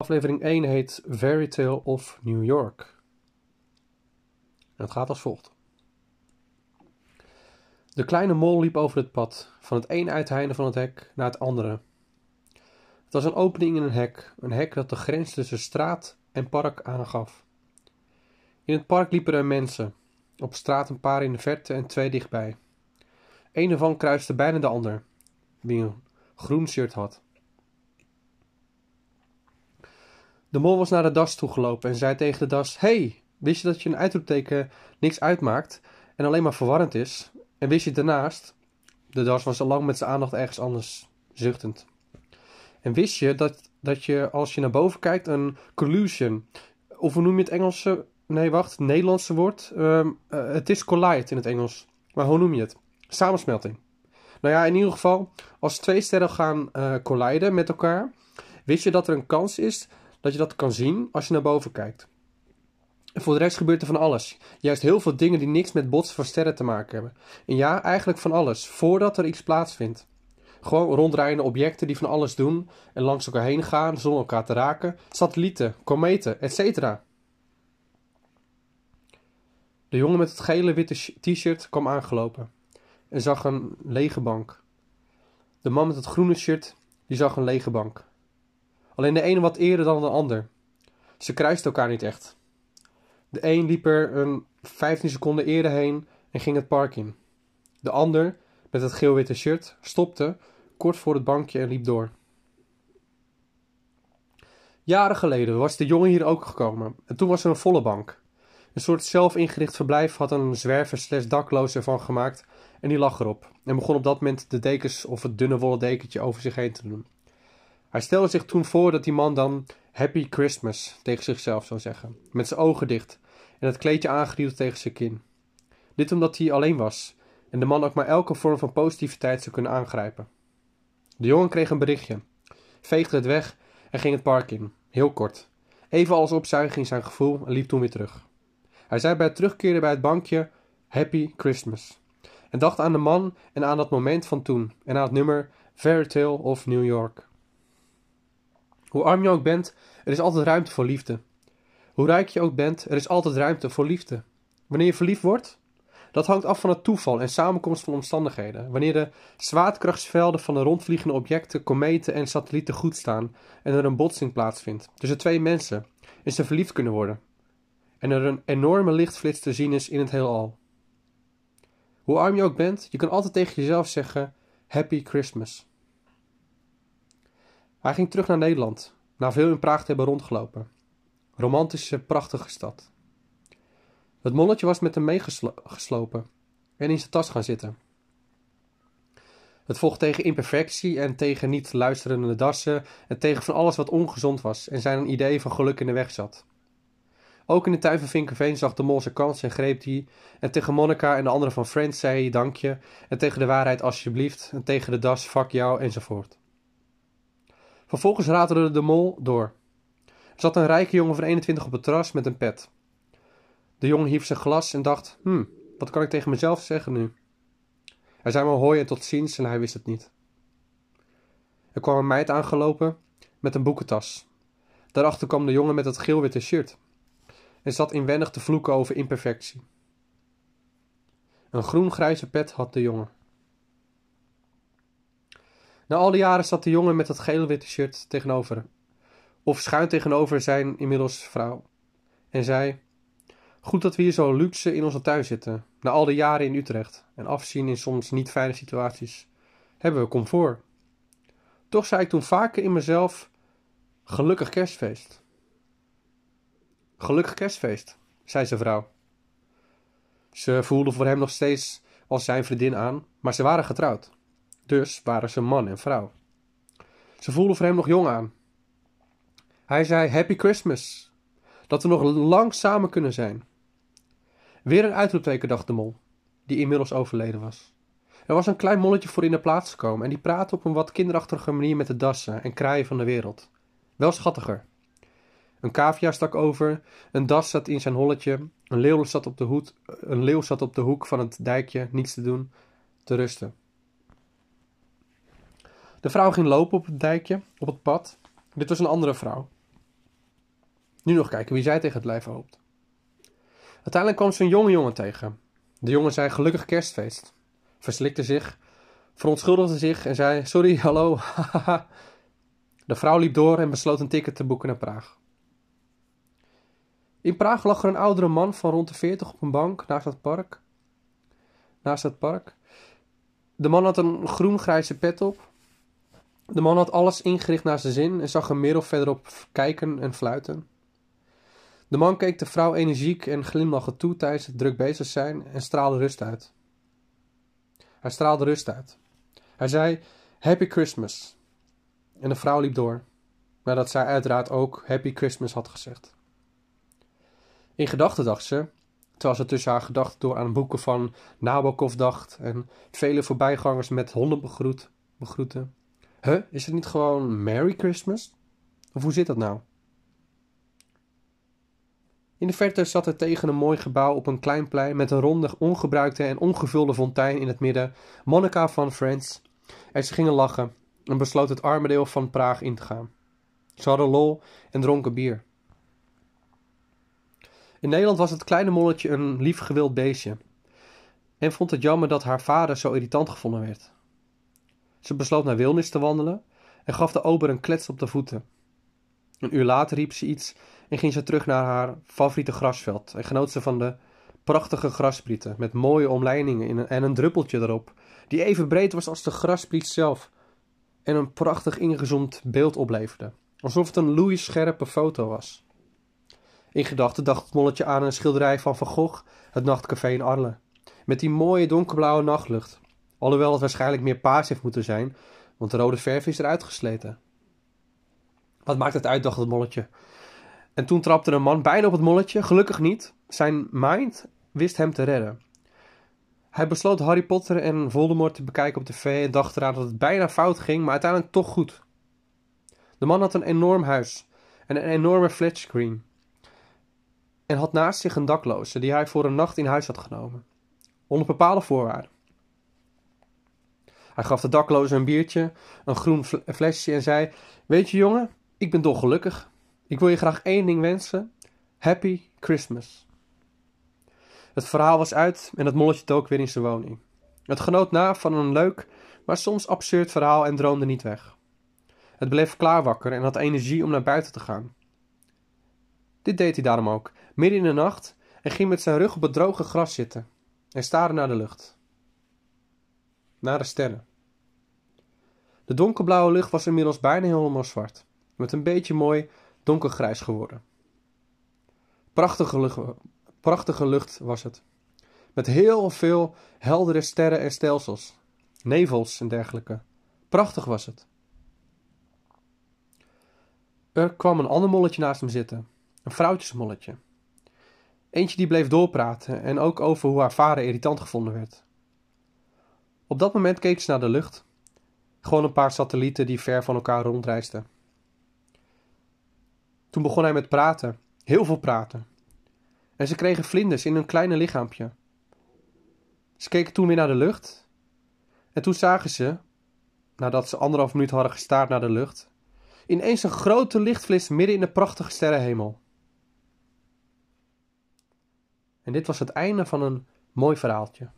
Aflevering 1 heet Fairy Tale of New York. Het gaat als volgt. De kleine mol liep over het pad, van het een uiteinde van het hek naar het andere. Het was een opening in een hek, een hek dat de grens tussen straat en park aangaf. In het park liepen er mensen, op straat een paar in de verte en twee dichtbij. Een ervan kruiste bijna de ander, wie een groen shirt had. De mol was naar de das toegelopen en zei tegen de das: Hey, wist je dat je een uitroepteken niks uitmaakt en alleen maar verwarrend is? En wist je daarnaast, de das was al lang met zijn aandacht ergens anders, zuchtend. En wist je dat, dat je als je naar boven kijkt een collusion, of hoe noem je het Engelse, nee wacht, Nederlandse woord? Ehm, eh, het is collide in het Engels, maar hoe noem je het? Samensmelting. Nou ja, in ieder geval, als twee sterren gaan uh, colliden met elkaar, wist je dat er een kans is dat je dat kan zien als je naar boven kijkt. En voor de rest gebeurt er van alles. Juist heel veel dingen die niks met botsen van sterren te maken hebben. En ja, eigenlijk van alles, voordat er iets plaatsvindt. Gewoon ronddraaiende objecten die van alles doen en langs elkaar heen gaan zonder elkaar te raken. Satellieten, kometen, etc. De jongen met het gele witte t-shirt kwam aangelopen en zag een lege bank. De man met het groene shirt die zag een lege bank. Alleen de ene wat eerder dan de ander. Ze kruisten elkaar niet echt. De een liep er een 15 seconden eerder heen en ging het park in. De ander, met het geel-witte shirt, stopte kort voor het bankje en liep door. Jaren geleden was de jongen hier ook gekomen en toen was er een volle bank. Een soort zelfingericht verblijf had een zwerver slash dakloos ervan gemaakt en die lag erop en begon op dat moment de dekens of het dunne wollen dekentje over zich heen te doen. Hij stelde zich toen voor dat die man dan Happy Christmas tegen zichzelf zou zeggen, met zijn ogen dicht en het kleedje aangerield tegen zijn kin. Dit omdat hij alleen was en de man ook maar elke vorm van positiviteit zou kunnen aangrijpen. De jongen kreeg een berichtje, veegde het weg en ging het park in, heel kort. Even als opzuiging zijn gevoel en liep toen weer terug. Hij zei bij het terugkeren bij het bankje Happy Christmas. En dacht aan de man en aan dat moment van toen en aan het nummer Fairy Tale of New York. Hoe arm je ook bent, er is altijd ruimte voor liefde. Hoe rijk je ook bent, er is altijd ruimte voor liefde. Wanneer je verliefd wordt, dat hangt af van het toeval en samenkomst van omstandigheden. Wanneer de zwaartekrachtsvelden van de rondvliegende objecten, kometen en satellieten goed staan en er een botsing plaatsvindt tussen twee mensen en ze verliefd kunnen worden. En er een enorme lichtflits te zien is in het heelal. Hoe arm je ook bent, je kan altijd tegen jezelf zeggen: Happy Christmas. Hij ging terug naar Nederland, na veel in Praag te hebben rondgelopen. Romantische, prachtige stad. Het molletje was met hem meegeslopen en in zijn tas gaan zitten. Het vocht tegen imperfectie en tegen niet luisterende dassen en tegen van alles wat ongezond was en zijn idee van geluk in de weg zat. Ook in de tuin van Vinkerveen zag de mol zijn kans en greep die. En tegen Monica en de anderen van Friends zei hij dankje. En tegen de waarheid alsjeblieft. En tegen de das fuck jou enzovoort. Vervolgens ratelde de mol door. Er zat een rijke jongen van 21 op het terras met een pet. De jongen hief zijn glas en dacht: Hm, wat kan ik tegen mezelf zeggen nu? Hij zei maar hoi en tot ziens en hij wist het niet. Er kwam een meid aangelopen met een boekentas. Daarachter kwam de jongen met het geel-witte shirt en zat inwendig te vloeken over imperfectie. Een groen-grijze pet had de jongen. Na al die jaren zat de jongen met dat geel-witte shirt tegenover, of schuin tegenover zijn inmiddels vrouw, en zei: Goed dat we hier zo luxe in onze tuin zitten, na al die jaren in Utrecht en afzien in soms niet fijne situaties, hebben we comfort. Toch zei ik toen vaker in mezelf: Gelukkig kerstfeest. Gelukkig kerstfeest, zei zijn vrouw. Ze voelde voor hem nog steeds als zijn vriendin aan, maar ze waren getrouwd. Dus waren ze man en vrouw. Ze voelde voor hem nog jong aan. Hij zei Happy Christmas. Dat we nog lang samen kunnen zijn. Weer een uitroepteken, dacht de mol, die inmiddels overleden was. Er was een klein molletje voor in de plaats gekomen en die praatte op een wat kinderachtige manier met de dassen en kraaien van de wereld. Wel schattiger. Een cavia stak over, een das zat in zijn holletje, een leeuw op de, hoed, een leeuw zat op de hoek van het dijkje, niets te doen, te rusten. De vrouw ging lopen op het dijkje, op het pad. Dit was een andere vrouw. Nu nog kijken wie zij tegen het lijf hoopt. Uiteindelijk kwam ze een jonge jongen tegen. De jongen zei gelukkig kerstfeest, verslikte zich, verontschuldigde zich en zei sorry, hallo. De vrouw liep door en besloot een ticket te boeken naar Praag. In Praag lag er een oudere man van rond de veertig op een bank naast het park. Naast het park. De man had een groen-grijze pet op. De man had alles ingericht naar zijn zin en zag een middel verderop kijken en fluiten. De man keek de vrouw energiek en glimlachend toe tijdens het druk bezig zijn en straalde rust uit. Hij straalde rust uit. Hij zei: Happy Christmas. En de vrouw liep door, nadat zij uiteraard ook Happy Christmas had gezegd. In gedachten dacht ze, terwijl ze tussen haar gedachten door aan boeken van Nabokov dacht en vele voorbijgangers met honden begroet, begroeten. Huh, is het niet gewoon Merry Christmas? Of hoe zit dat nou? In de verte zat er tegen een mooi gebouw op een klein plein met een ronde, ongebruikte en ongevulde fontein in het midden Monica van Friends. En ze gingen lachen en besloot het arme deel van Praag in te gaan. Ze hadden lol en dronken bier. In Nederland was het kleine molletje een lief gewild beestje en vond het jammer dat haar vader zo irritant gevonden werd. Ze besloot naar Wilnis te wandelen en gaf de ober een klets op de voeten. Een uur later riep ze iets en ging ze terug naar haar favoriete grasveld en genoot ze van de prachtige grasprieten met mooie omlijningen en een druppeltje erop, die even breed was als de graspriet zelf en een prachtig ingezoomd beeld opleverde, alsof het een loeischerpe foto was. In gedachten dacht het molletje aan een schilderij van Van Gogh, het nachtcafé in Arles, met die mooie donkerblauwe nachtlucht, alhoewel het waarschijnlijk meer paars heeft moeten zijn, want de rode verf is eruit gesleten. Wat maakt het uit, dacht het molletje. En toen trapte een man bijna op het molletje, gelukkig niet. Zijn mind wist hem te redden. Hij besloot Harry Potter en Voldemort te bekijken op tv en dacht eraan dat het bijna fout ging, maar uiteindelijk toch goed. De man had een enorm huis en een enorme flatscreen. En had naast zich een dakloze die hij voor een nacht in huis had genomen. Onder bepaalde voorwaarden. Hij gaf de dakloze een biertje, een groen flesje en zei: Weet je jongen, ik ben dolgelukkig. Ik wil je graag één ding wensen: Happy Christmas. Het verhaal was uit en het molletje took weer in zijn woning. Het genoot na van een leuk, maar soms absurd verhaal en droomde niet weg. Het bleef klaarwakker en had energie om naar buiten te gaan. Dit deed hij daarom ook, midden in de nacht, en ging met zijn rug op het droge gras zitten en staarde naar de lucht. Naar de sterren. De donkerblauwe lucht was inmiddels bijna helemaal zwart, met een beetje mooi donkergrijs geworden. Prachtige lucht, prachtige lucht was het, met heel veel heldere sterren en stelsels, nevels en dergelijke. Prachtig was het. Er kwam een ander molletje naast hem zitten, een vrouwtjesmolletje. Eentje die bleef doorpraten en ook over hoe haar vader irritant gevonden werd. Op dat moment keek ze naar de lucht. Gewoon een paar satellieten die ver van elkaar rondreisden. Toen begon hij met praten, heel veel praten. En ze kregen vlinders in hun kleine lichaampje. Ze keken toen weer naar de lucht. En toen zagen ze, nadat ze anderhalf minuut hadden gestaard naar de lucht, ineens een grote lichtvlis midden in de prachtige sterrenhemel. En dit was het einde van een mooi verhaaltje.